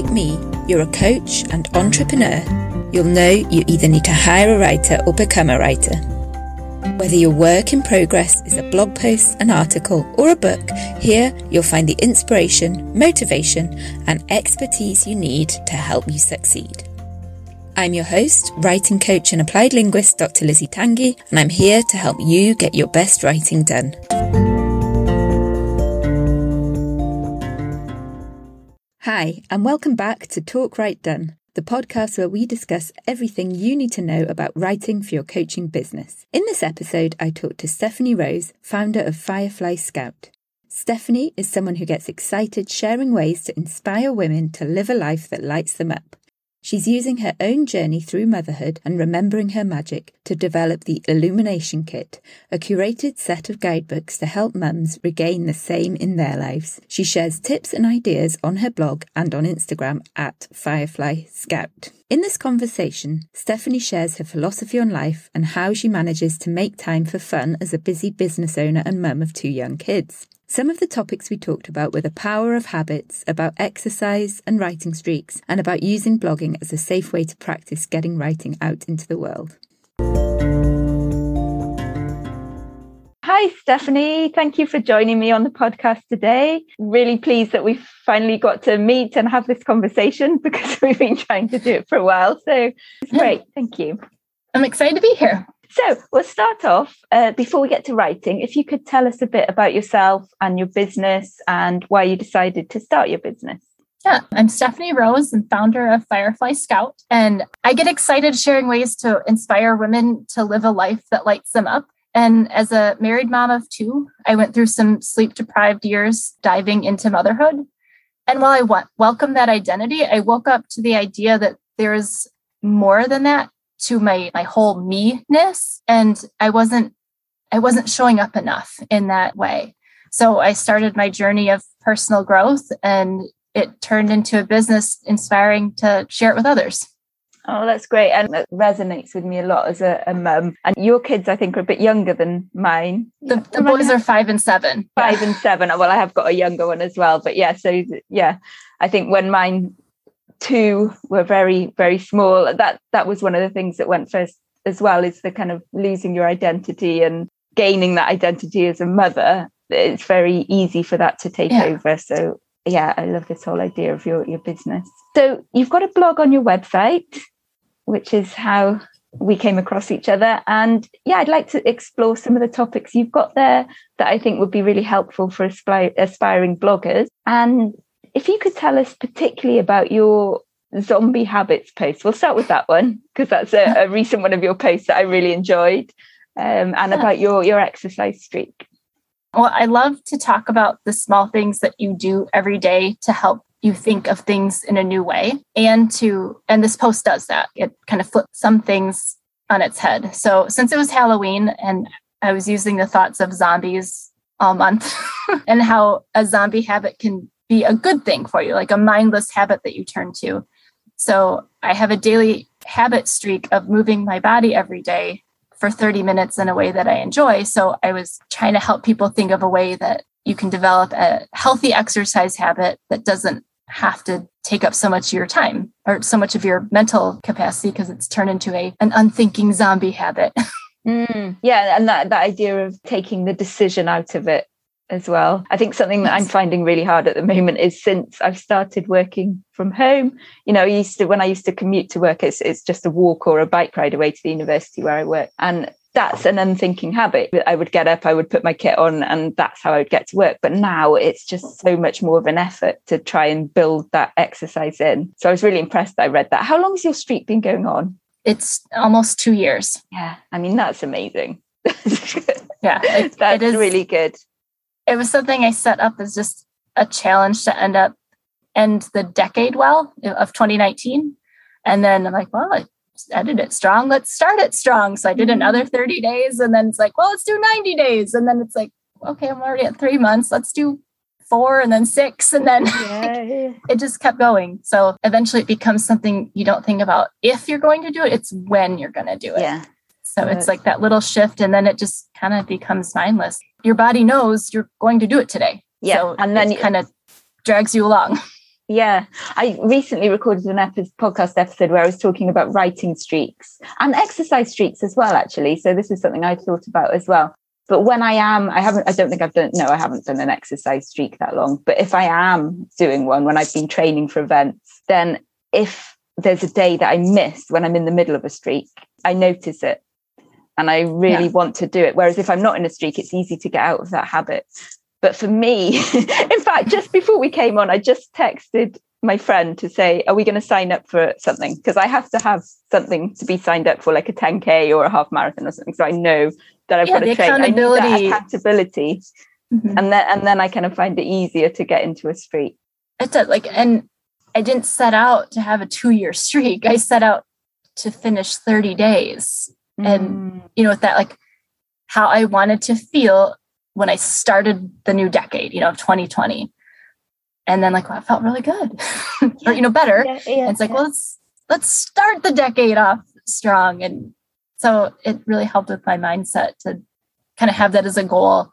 like me, you're a coach and entrepreneur, you'll know you either need to hire a writer or become a writer. Whether your work in progress is a blog post, an article, or a book, here you'll find the inspiration, motivation, and expertise you need to help you succeed. I'm your host, writing coach and applied linguist Dr. Lizzie Tangi, and I'm here to help you get your best writing done. Hi, and welcome back to Talk Write Done, the podcast where we discuss everything you need to know about writing for your coaching business. In this episode, I talked to Stephanie Rose, founder of Firefly Scout. Stephanie is someone who gets excited sharing ways to inspire women to live a life that lights them up. She's using her own journey through motherhood and remembering her magic to develop the Illumination Kit, a curated set of guidebooks to help mums regain the same in their lives. She shares tips and ideas on her blog and on Instagram at Firefly Scout. In this conversation, Stephanie shares her philosophy on life and how she manages to make time for fun as a busy business owner and mum of two young kids. Some of the topics we talked about were the power of habits, about exercise and writing streaks, and about using blogging as a safe way to practice getting writing out into the world. Hi, Stephanie. Thank you for joining me on the podcast today. Really pleased that we've finally got to meet and have this conversation because we've been trying to do it for a while. So it's great. Thank you. I'm excited to be here. So we'll start off uh, before we get to writing. If you could tell us a bit about yourself and your business and why you decided to start your business. Yeah, I'm Stephanie Rose and founder of Firefly Scout. And I get excited sharing ways to inspire women to live a life that lights them up. And as a married mom of two, I went through some sleep deprived years diving into motherhood. And while I w- welcome that identity, I woke up to the idea that there's more than that to my my whole me-ness and I wasn't I wasn't showing up enough in that way. So I started my journey of personal growth and it turned into a business inspiring to share it with others. Oh, that's great. And that resonates with me a lot as a, a mum. And your kids, I think, are a bit younger than mine. The, the boys are five and seven. Five yeah. and seven. Oh, well, I have got a younger one as well. But yeah, so yeah, I think when mine two were very very small that that was one of the things that went first as well is the kind of losing your identity and gaining that identity as a mother it's very easy for that to take yeah. over so yeah i love this whole idea of your your business so you've got a blog on your website which is how we came across each other. And yeah i'd like to explore some of the topics you've got there that i think would be really helpful for aspiring bloggers. And if you could tell us particularly about your zombie habits post, we'll start with that one because that's a, a, recent one of your posts that I really enjoyed, um, and about your your exercise streak. Well, I love to talk about the small things that you do every day to help you think of things in a new way, and to and this post does that. It kind of flips some things on its head. So since it was Halloween and I was using the thoughts of zombies all month and how a zombie habit can be a good thing for you, like a mindless habit that you turn to. So I have a daily habit streak of moving my body every day for 30 minutes in a way that I enjoy. So I was trying to help people think of a way that you can develop a healthy exercise habit that doesn't have to take up so much of your time or so much of your mental capacity because it's turned into a an unthinking zombie habit. mm, yeah, and that, that idea of taking the decision out of it as well. I think something that I'm finding really hard at the moment is since I've started working from home, you know, I used to when I used to commute to work, it's it's just a walk or a bike ride away to the university where I work. And that's an unthinking habit. I would get up, I would put my kit on, and that's how I would get to work. But now it's just so much more of an effort to try and build that exercise in. So I was really impressed I read that. How long has your streak been going on? It's almost two years. Yeah. I mean, that's amazing. yeah. It, that's it is, really good it was something I set up as just a challenge to end up end the decade well of 2019. And then I'm like, well, Ended it strong. Let's start it strong. So I did mm-hmm. another 30 days. And then it's like, well, let's do 90 days. And then it's like, okay, I'm already at three months. Let's do four and then six. And then it just kept going. So eventually it becomes something you don't think about if you're going to do it, it's when you're going to do it. Yeah. So it's like that little shift, and then it just kind of becomes mindless. Your body knows you're going to do it today. Yeah. So and then it kind of drags you along. Yeah, I recently recorded an episode, podcast episode where I was talking about writing streaks and exercise streaks as well, actually. So this is something I thought about as well. But when I am, I haven't, I don't think I've done, no, I haven't done an exercise streak that long. But if I am doing one when I've been training for events, then if there's a day that I miss when I'm in the middle of a streak, I notice it and I really yeah. want to do it. Whereas if I'm not in a streak, it's easy to get out of that habit. But for me, in fact, just before we came on, I just texted my friend to say, Are we going to sign up for something? Because I have to have something to be signed up for, like a 10K or a half marathon or something. So I know that I've yeah, got to train. Accountability. I need that accountability. Mm-hmm. And then and then I kind of find it easier to get into a streak. It's like and I didn't set out to have a two year streak. I set out to finish 30 days. Mm. And you know, with that like how I wanted to feel when I started the new decade, you know, of 2020. And then like well, I felt really good. or you know, better. Yeah, yeah, it's like, yeah. well, let's let's start the decade off strong. And so it really helped with my mindset to kind of have that as a goal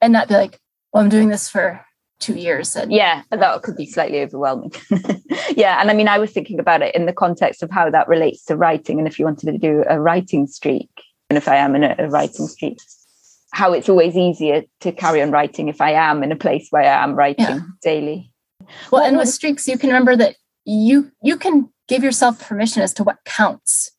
and not be like, well, I'm doing this for two years. And yeah, that could be slightly overwhelming. yeah. And I mean, I was thinking about it in the context of how that relates to writing. And if you wanted to do a writing streak, and if I am in a, a writing streak, how it's always easier to carry on writing if I am in a place where I am writing yeah. daily. Well, and with streaks, you can remember that you you can give yourself permission as to what counts.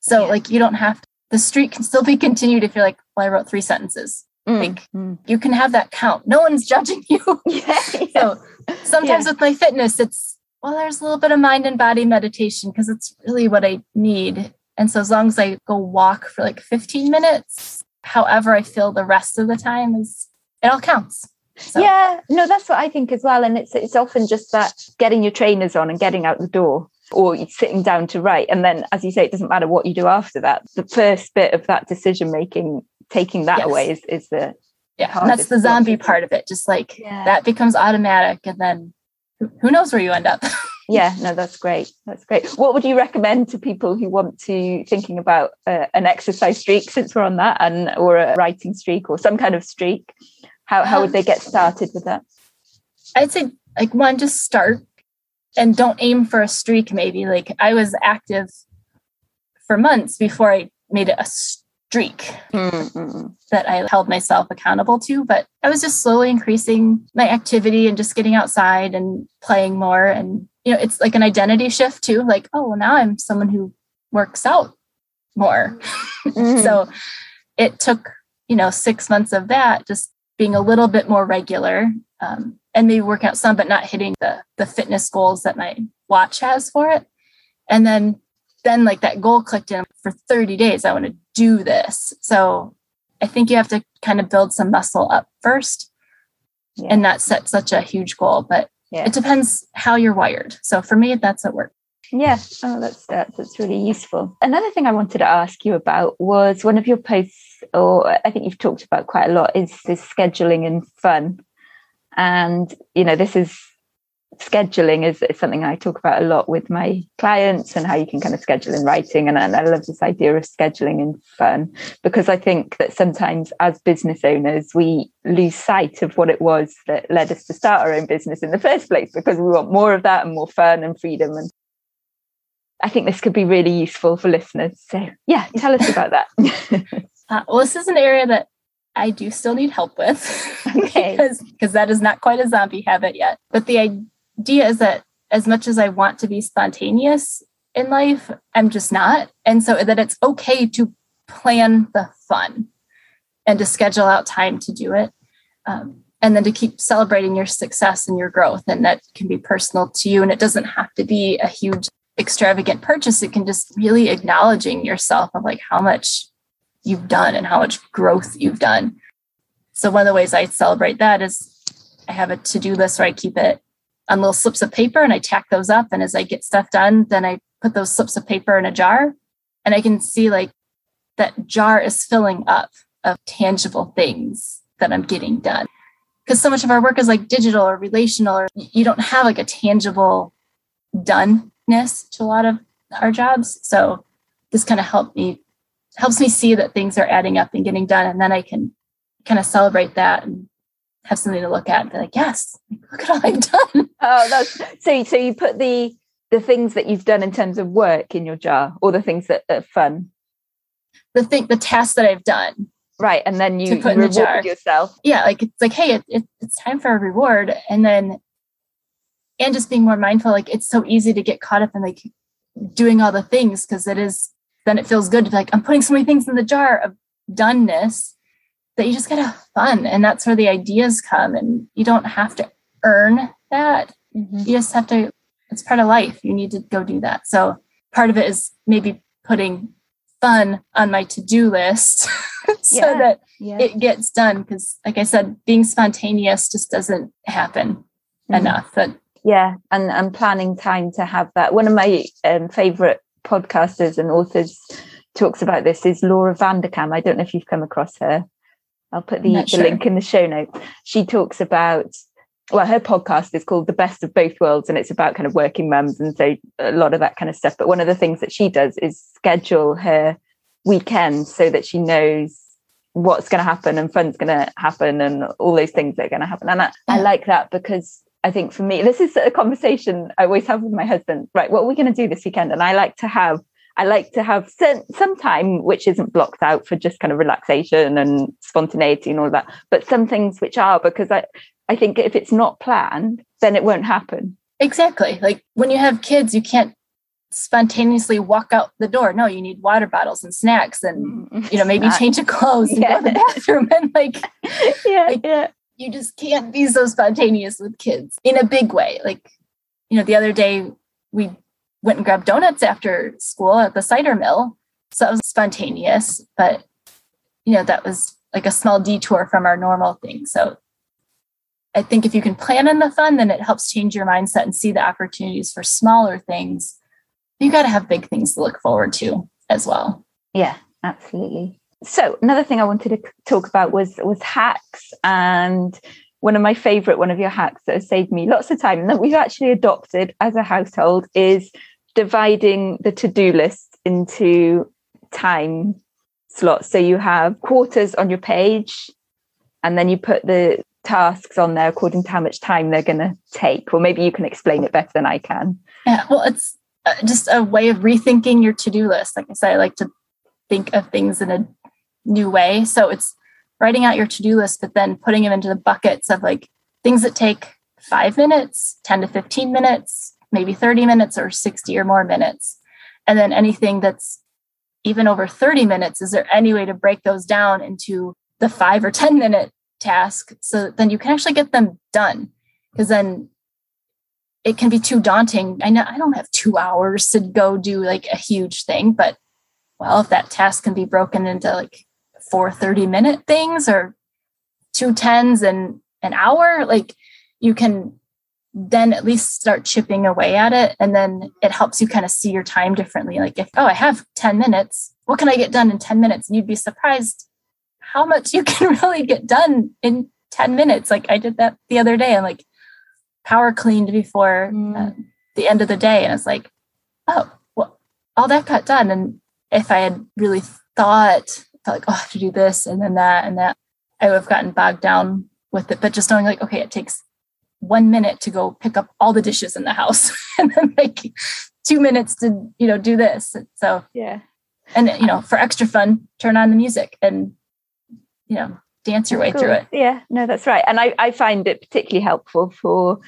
So yeah. like you don't have to, the streak can still be continued if you're like, well, I wrote three sentences. Mm. Like mm. you can have that count. No one's judging you. yeah, yeah. So sometimes with my fitness, it's well, there's a little bit of mind and body meditation because it's really what I need. And so as long as I go walk for like 15 minutes, however I feel the rest of the time is it all counts. So. Yeah, no, that's what I think as well. And it's it's often just that getting your trainers on and getting out the door or sitting down to write. And then as you say, it doesn't matter what you do after that. The first bit of that decision making, taking that yes. away is, is the yeah, and that's the zombie part of it. Just like yeah. that becomes automatic and then who knows where you end up. yeah no that's great that's great what would you recommend to people who want to thinking about uh, an exercise streak since we're on that and or a writing streak or some kind of streak how, how would they get started with that i'd say like one just start and don't aim for a streak maybe like i was active for months before i made it a streak mm-hmm. that I held myself accountable to. But I was just slowly increasing my activity and just getting outside and playing more. And, you know, it's like an identity shift too. Like, oh, well, now I'm someone who works out more. Mm-hmm. so it took, you know, six months of that, just being a little bit more regular um, and maybe work out some, but not hitting the, the fitness goals that my watch has for it. And then then like that goal clicked in for 30 days. I want to do this. So I think you have to kind of build some muscle up first yeah. and not set such a huge goal. But yeah. it depends how you're wired. So for me, that's what work. Yeah, oh, that's that's really useful. Another thing I wanted to ask you about was one of your posts, or I think you've talked about quite a lot, is this scheduling and fun. And you know, this is scheduling is, is, something I talk about a lot with my clients and how you can kind of schedule in writing. And, and I love this idea of scheduling in fun because I think that sometimes as business owners, we lose sight of what it was that led us to start our own business in the first place because we want more of that and more fun and freedom. And I think this could be really useful for listeners. So, yeah, tell us about that. uh, well, this is an area that I do still need help with okay. because, because that is not quite a zombie habit yet. But the idea is that as much as I want to be spontaneous in life, I'm just not. And so that it's okay to plan the fun and to schedule out time to do it. Um, and then to keep celebrating your success and your growth. And that can be personal to you. And it doesn't have to be a huge, extravagant purchase. It can just really acknowledging yourself of like how much you've done and how much growth you've done. So, one of the ways I celebrate that is I have a to do list where I keep it on little slips of paper and I tack those up. And as I get stuff done, then I put those slips of paper in a jar and I can see like that jar is filling up of tangible things that I'm getting done. Because so much of our work is like digital or relational, or you don't have like a tangible doneness to a lot of our jobs. So this kind of helped me helps me see that things are adding up and getting done. And then I can kind of celebrate that and have something to look at and be like, yes, look at all I've done. Oh, that's so so you put the the things that you've done in terms of work in your jar or the things that are fun. The thing the tasks that I've done. Right. And then you, put you reward jar. yourself. Yeah, like it's like, hey, it, it, it's time for a reward. And then and just being more mindful, like it's so easy to get caught up in like doing all the things because it is then it feels good to be like, I'm putting so many things in the jar of doneness that you just get a fun. And that's where the ideas come. And you don't have to earn that. Mm-hmm. You just have to, it's part of life. You need to go do that. So part of it is maybe putting fun on my to-do list so yeah. that yeah. it gets done. Cause like I said, being spontaneous just doesn't happen mm-hmm. enough. But yeah and and planning time to have that one of my um, favorite podcasters and authors talks about this is laura vanderkam i don't know if you've come across her i'll put the, the sure. link in the show notes she talks about well her podcast is called the best of both worlds and it's about kind of working mums and so a lot of that kind of stuff but one of the things that she does is schedule her weekends so that she knows what's going to happen and fun's going to happen and all those things that are going to happen and I, I like that because I think for me, this is a conversation I always have with my husband. Right, what are we going to do this weekend? And I like to have, I like to have some, some time which isn't blocked out for just kind of relaxation and spontaneity and all that, but some things which are because I, I think if it's not planned, then it won't happen. Exactly. Like when you have kids, you can't spontaneously walk out the door. No, you need water bottles and snacks and mm, you know, maybe change of clothes and yeah. go to the bathroom and like yeah, like, yeah you just can't be so spontaneous with kids in a big way. Like, you know, the other day we went and grabbed donuts after school at the cider mill. So that was spontaneous, but you know, that was like a small detour from our normal thing. So I think if you can plan in the fun, then it helps change your mindset and see the opportunities for smaller things. You got to have big things to look forward to as well. Yeah, absolutely so another thing I wanted to talk about was was hacks and one of my favorite one of your hacks that has saved me lots of time and that we've actually adopted as a household is dividing the to-do list into time slots. So you have quarters on your page and then you put the tasks on there according to how much time they're going to take. Or maybe you can explain it better than I can. Yeah well it's uh, just a way of rethinking your to-do list. Like I said I like to think of things in a new way. So it's writing out your to do list, but then putting them into the buckets of like things that take five minutes, 10 to 15 minutes, maybe 30 minutes or 60 or more minutes. And then anything that's even over 30 minutes, is there any way to break those down into the five or 10 minute task so then you can actually get them done? Because then it can be too daunting. I know I don't have two hours to go do like a huge thing, but well, if that task can be broken into like four 30 minute things or two tens and an hour, like you can then at least start chipping away at it. And then it helps you kind of see your time differently. Like if, oh, I have 10 minutes, what can I get done in 10 minutes? And you'd be surprised how much you can really get done in 10 minutes. Like I did that the other day. I'm like power cleaned before mm. uh, the end of the day. And it's like, oh, well, all that got done. And if I had really thought felt like, oh, I have to do this and then that and that. I would have gotten bogged down with it. But just knowing like, okay, it takes one minute to go pick up all the dishes in the house and then like two minutes to, you know, do this. So yeah. And you know, for extra fun, turn on the music and you know, dance your way cool. through it. Yeah, no, that's right. And I, I find it particularly helpful for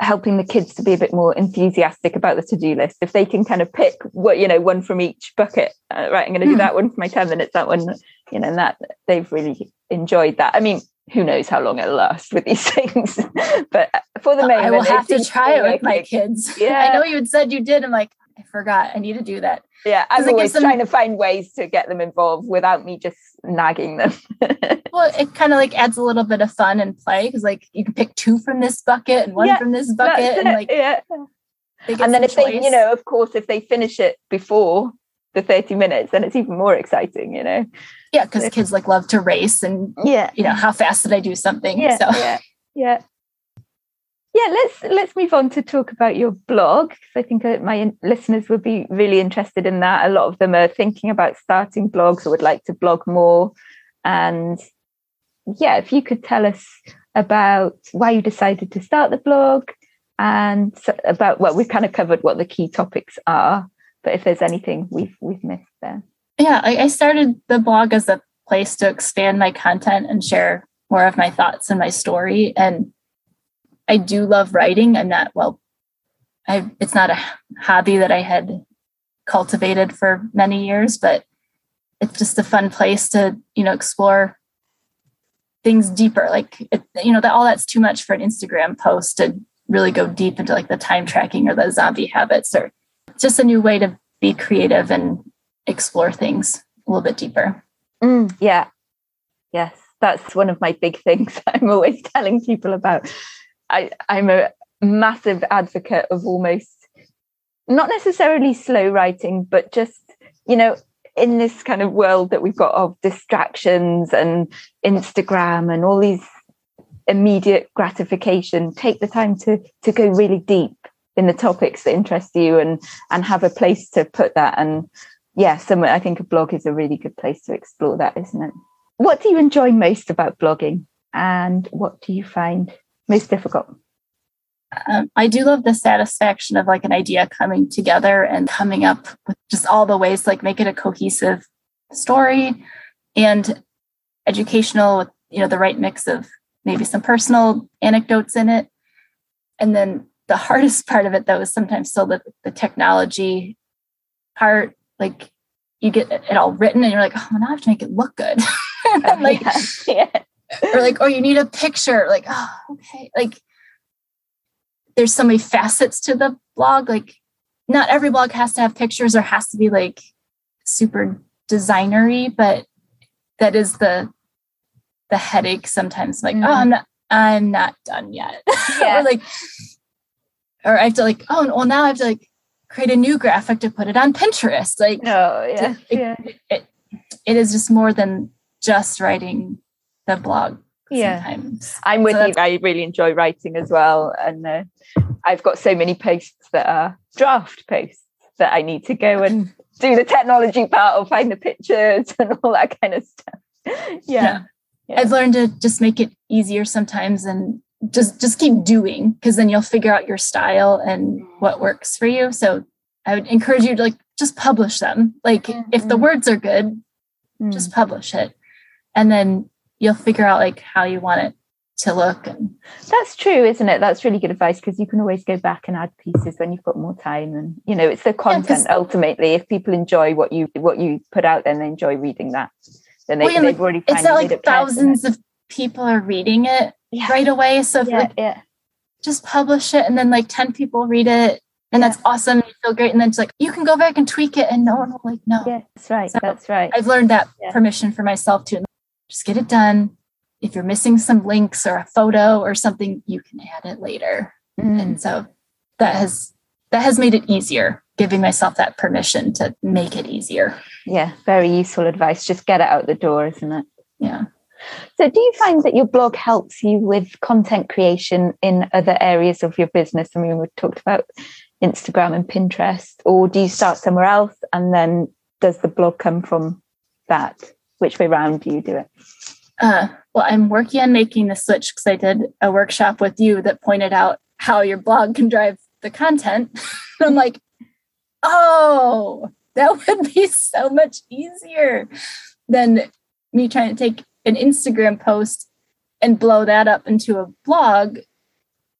helping the kids to be a bit more enthusiastic about the to-do list. If they can kind of pick what you know one from each bucket uh, right i'm going to do hmm. that one for my 10 minutes that one you know and that they've really enjoyed that. I mean who knows how long it'll last with these things but for the moment i will have to try it with my kids. Yeah. i know you had said you did i'm like i forgot i need to do that. Yeah i'm always them... trying to find ways to get them involved without me just nagging them. Well it kind of like adds a little bit of fun and play because like you can pick two from this bucket and one yeah, from this bucket and like yeah. and then if choice. they you know of course if they finish it before the 30 minutes then it's even more exciting you know? Yeah because kids like love to race and yeah. you know how fast did i do something yeah so. yeah yeah yeah let's let's move on to talk about your blog because i think uh, my listeners would be really interested in that a lot of them are thinking about starting blogs or would like to blog more and yeah, if you could tell us about why you decided to start the blog and about well, we've kind of covered what the key topics are, but if there's anything we've we've missed there. Yeah, I, I started the blog as a place to expand my content and share more of my thoughts and my story. And I do love writing. I'm not well. I it's not a hobby that I had cultivated for many years, but it's just a fun place to you know explore things deeper like it, you know that all that's too much for an instagram post to really go deep into like the time tracking or the zombie habits or just a new way to be creative and explore things a little bit deeper mm, yeah yes that's one of my big things i'm always telling people about i i'm a massive advocate of almost not necessarily slow writing but just you know in this kind of world that we've got of distractions and Instagram and all these immediate gratification, take the time to to go really deep in the topics that interest you and and have a place to put that. And yeah, somewhere I think a blog is a really good place to explore that, isn't it? What do you enjoy most about blogging and what do you find most difficult? um, I do love the satisfaction of like an idea coming together and coming up with just all the ways like make it a cohesive story and educational with you know the right mix of maybe some personal anecdotes in it. And then the hardest part of it though is sometimes still the, the technology part. Like you get it all written and you're like, oh, now I have to make it look good. like, yeah. Or like, oh, you need a picture. Like, oh, okay. Like there's so many facets to the blog. Like not every blog has to have pictures or has to be like super designery, but that is the the headache sometimes. Like, mm-hmm. oh, I'm not I'm not done yet. Yeah. or like or I have to like, oh well now I have to like create a new graphic to put it on Pinterest. Like oh yeah. To, yeah. It, it, it is just more than just writing the blog yeah sometimes. i'm with so you i really enjoy writing as well and uh, i've got so many posts that are draft posts that i need to go and do the technology part or find the pictures and all that kind of stuff yeah. yeah. yeah. i've learned to just make it easier sometimes and just just keep doing because then you'll figure out your style and what works for you so i would encourage you to like just publish them like mm-hmm. if the mm-hmm. words are good mm. just publish it and then you'll figure out like how you want it to look and that's true isn't it? That's really good advice because you can always go back and add pieces when you've got more time and you know it's the content yeah, ultimately. If people enjoy what you what you put out then they enjoy reading that. Then they, well, yeah, they've like, already it's not like thousands of people are reading it yeah. right away so if like, yeah. just publish it and then like 10 people read it and that's awesome you feel great and then it's like you can go back and tweak it and no one will like no yeah that's right so that's right. I've learned that permission for myself too just get it done. If you're missing some links or a photo or something, you can add it later. Mm. And so that has that has made it easier, giving myself that permission to make it easier. Yeah, very useful advice. Just get it out the door, isn't it? Yeah. So, do you find that your blog helps you with content creation in other areas of your business? I mean, we talked about Instagram and Pinterest, or do you start somewhere else and then does the blog come from that? Which way round do you do it? Uh, well, I'm working on making the switch because I did a workshop with you that pointed out how your blog can drive the content. I'm like, oh, that would be so much easier than me trying to take an Instagram post and blow that up into a blog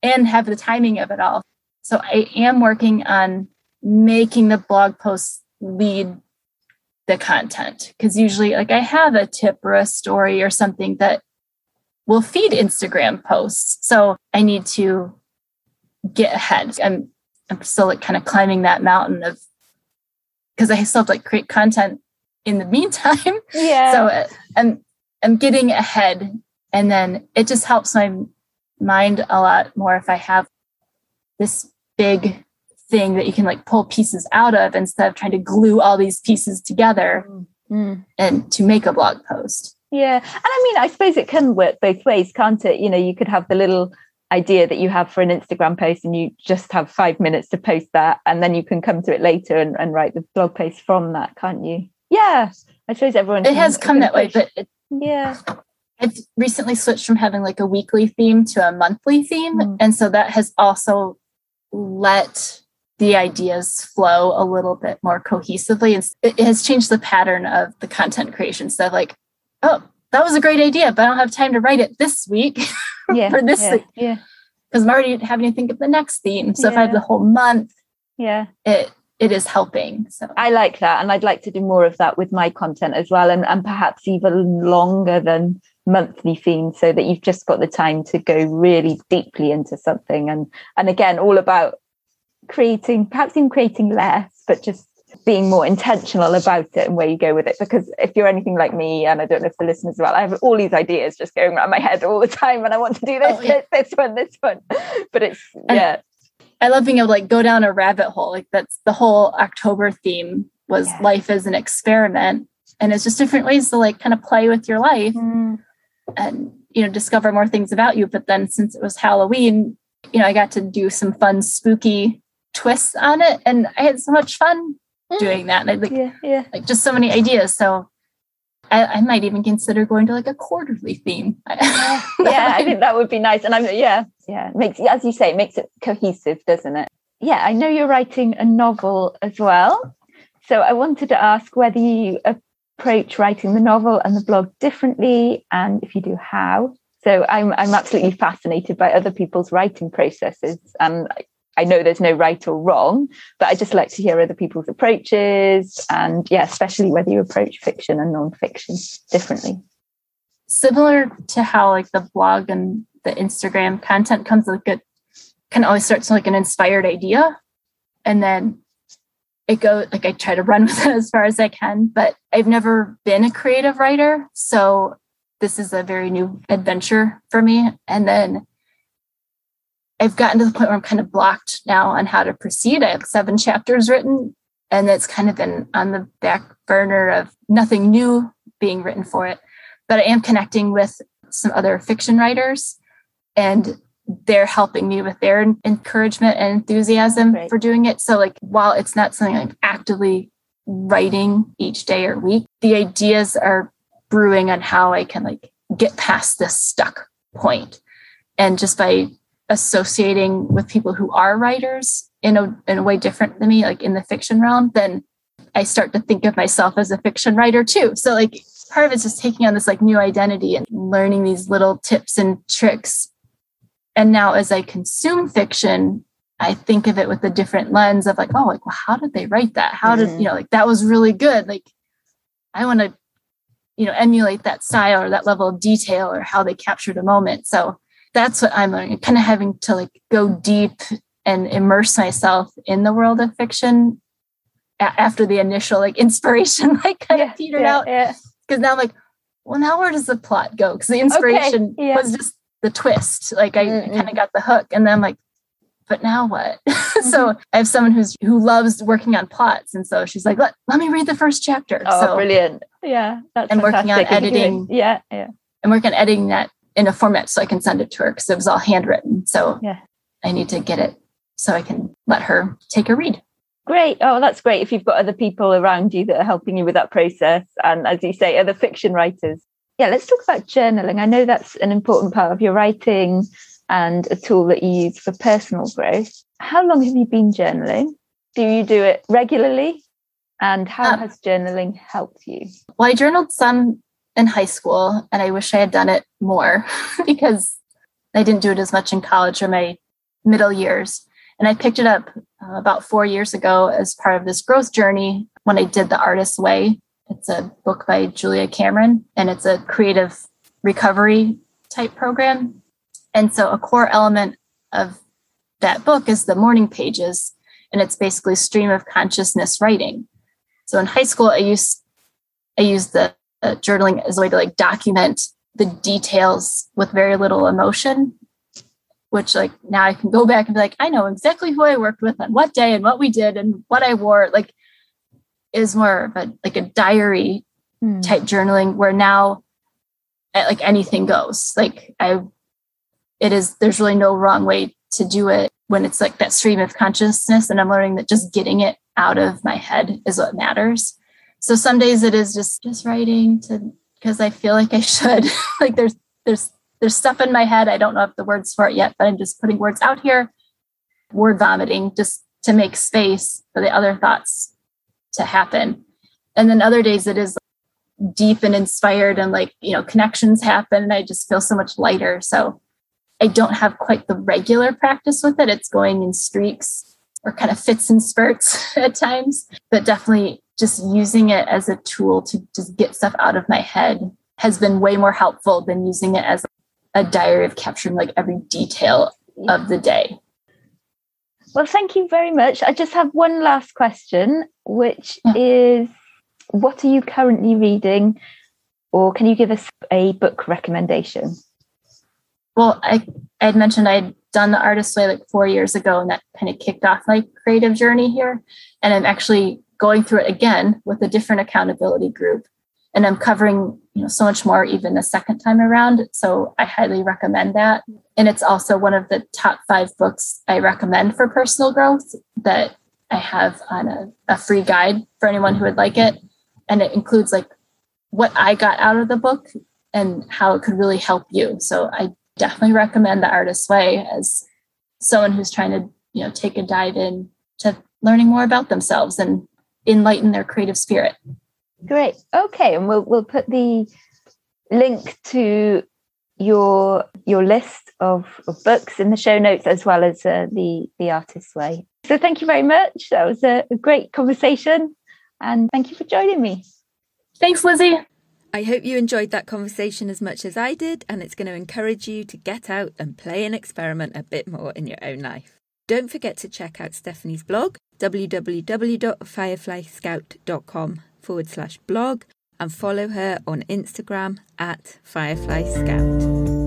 and have the timing of it all. So I am working on making the blog posts lead the content. Because usually like i have a tip or a story or something that will feed instagram posts. So i need to get ahead. I'm i'm still like kind of climbing that mountain of because i still have to like create content in the meantime. Yeah. So uh, i'm i'm getting ahead and then it just helps my mind a lot more if i have this big thing that you can like pull pieces out of instead of trying to glue all these pieces together mm. and to make a blog post. Yeah. And I mean, I suppose it can work both ways, can't it? You know, you could have the little idea that you have for an Instagram post and you just have five minutes to post that and then you can come to it later and, and write the blog post from that, can't you? Yeah. I suppose everyone it has come that way, but it, yeah. I've recently switched from having like a weekly theme to a monthly theme. Mm. And so that has also let the ideas flow a little bit more cohesively. And it has changed the pattern of the content creation. So like, oh, that was a great idea, but I don't have time to write it this week Yeah. for this yeah, week yeah. because I'm already having to think of the next theme. So if I have the whole month, Yeah. it it is helping. So I like that. And I'd like to do more of that with my content as well. And, and perhaps even longer than monthly themes so that you've just got the time to go really deeply into something. And and again, all about creating, perhaps even creating less, but just being more intentional about it and where you go with it. Because if you're anything like me, and I don't know if the listeners well, I have all these ideas just going around my head all the time and I want to do this, Oh, yeah. this, this one, this one. But it's And- yeah. I love being able to like go down a rabbit hole. Like that's the whole October theme was Yeah. life as an experiment. And it's just different ways to like kind of play with your life Mm, and you know discover more things about you but then since it was halloween you know i got to do some fun spooky twists on it and i had so much fun mm. doing that and i like yeah, yeah. like just so many ideas so I, I might even consider going to like a quarterly theme oh, yeah, I think that would be nice. And I'm yeah, yeah, it makes as you say, it makes it cohesive, doesn't it? Yeah, I know you're writing a novel as well. So I wanted to ask whether you approach writing the novel and the blog differently, and if you do, how. So I'm I'm absolutely fascinated by other people's writing processes, and I- know there's no right or wrong, but I just like to hear other people's approaches, and yeah, especially whether you approach fiction and non-fiction differently. similar to how like the blog and the instagram content comes like it can always start to like an inspired idea and then it goes like i try to run with it as far as i can but i've never been a creative writer so this is a very new adventure for me and then i've gotten to the point where i'm kind of blocked now on how to proceed. I have seven chapters written and it's kind of been on the back burner of nothing new being written for it. But i am connecting with some other fiction writers and they're helping me with their encouragement and enthusiasm Great. for doing it. So like while it's not something i'm actively writing each day or week the ideas are brewing on how i can like get past this stuck point. And just by associating with people who are writers in a, in a way different than me like in the fiction realm then i start to think of myself as a fiction writer too. So like part of it's just taking on this like new identity and learning these little tips and tricks. And now as i consume fiction i think of it with a different lens of like oh like well how did they write that? How did Mhm. you know like that was really good. Like i want to you know emulate that style or that level of detail or how they captured a moment. So that's what i'm learning kind of having to like go deep and immerse myself in the world of fiction a- after the initial like inspiration like kind of petered yeah, out Yeah. because now I'm like, well, now where does the plot go? Because the inspiration yeah. was just the twist. Like I Mm-mm. kind of got the hook, and then I'm like, but now what? Mm-hmm. so I have someone who's who loves working on plots, and so she's like, let, let me read the first chapter. Oh, so brilliant. Yeah. That's And working on fantastic. And you can- editing. Yeah. Yeah. I'm working on editing that in a format so I can send it to her because it was all handwritten. So Yeah. I need to get it so I can let her take a read. Great. Oh, that's great. If you've got other people around you that are helping you with that process, and as you say, other fiction writers. Yeah, let's talk about journaling. I know that's an important part of your writing and a tool that you use for personal growth. How long have you been journaling? Do you do it regularly? And how Um, has journaling helped you? Well, I journaled some in high school, and I wish I had done it more because I didn't do it as much in college or my middle years. And I picked it up uh, about four years ago as part of this growth journey when I did The Artist's Way. It's a book by Julia Cameron, and it's a creative recovery type program. And so, a core element of that book is the morning pages, and it's basically stream of consciousness writing. So, in high school, I used I used the uh, journaling as a way to like document the details with very little emotion which like now i can go back and be like i know exactly who i worked with on what day and what we did and what i wore like is more of a like a diary Hmm. type journaling where now eh, like anything goes like i it is there's really no wrong way to do it when it's like that stream of consciousness and i'm learning that just getting it out of my head is what matters so some days it is just just writing to because I feel like I should. like there's there's there's stuff in my head. I don't know if the words for it yet, but I'm just putting words out here, word vomiting, just to make space for the other thoughts to happen. And then other days it is deep and inspired and like, you know, connections happen and I just feel so much lighter. So I don't have quite the regular practice with it. It's going in streaks or kind of fits and spurts at times, but definitely just using it as a tool to just get stuff out of my head has been way more helpful than using it as a diary of capturing like every detail of the day. Well, thank you very much. I just have one last question, which yeah. is what are you currently reading? Or can you give us a book recommendation? Well, I, I had mentioned I'd done the artist way like four years ago, and that kind of kicked off my creative journey here. And I'm actually going through it again with a different accountability group. And I'm covering, you know, so much more even the second time around. So I highly recommend that. And it's also one of the top five books I recommend for personal growth that I have on a, a free guide for anyone who would like it. And it includes like what I got out of the book and how it could really help you. So I definitely recommend the artist's way as someone who's trying to, you know, take a dive in to learning more about themselves and enlighten their creative spirit. Great. Okay, and we'll we'll put the link to your your list of, of books in the show notes as well as uh, the the artist's way. So thank you very much. That was a, a great conversation, and thank you for joining me. Thanks, Lizzie. I hope you enjoyed that conversation as much as I did, and it's going to encourage you to get out and play and experiment a bit more in your own life. Don't forget to check out Stephanie's blog, www.fireflyscout.com forward slash blog, and follow her on Instagram at Firefly Scout.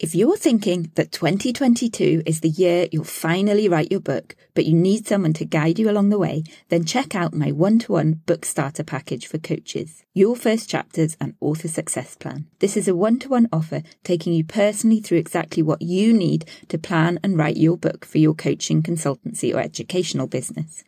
If you're thinking that 2022 is the year you'll finally write your book, but you need someone to guide you along the way, then check out my one to one book starter package for coaches, Your First Chapters and Author Success Plan. This is a one to one offer taking you personally through exactly what you need to plan and write your book for your coaching, consultancy, or educational business.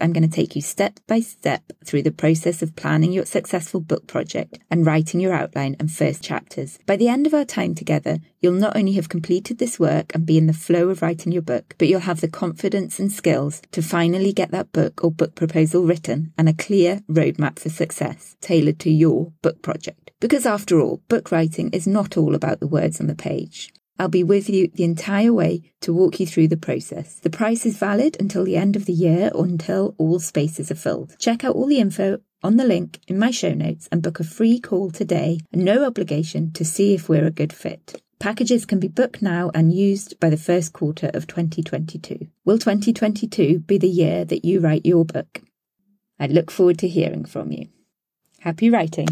I'm going to take you step by step through the process of planning your successful book project and writing your outline and first chapters. By the end of our time together, you'll not only have completed this work and be in the flow of writing your book, but you'll have the confidence and skills to finally get that book or book proposal written and a clear roadmap for success tailored to your book project. Because after all, book writing is not all about the words on the page. I'll be with you the entire way to walk you through the process. The price is valid until the end of the year or until all spaces are filled. Check out all the info on the link in my show notes and book a free call today, no obligation to see if we're a good fit. Packages can be booked now and used by the first quarter of 2022. Will 2022 be the year that you write your book? I look forward to hearing from you. Happy writing.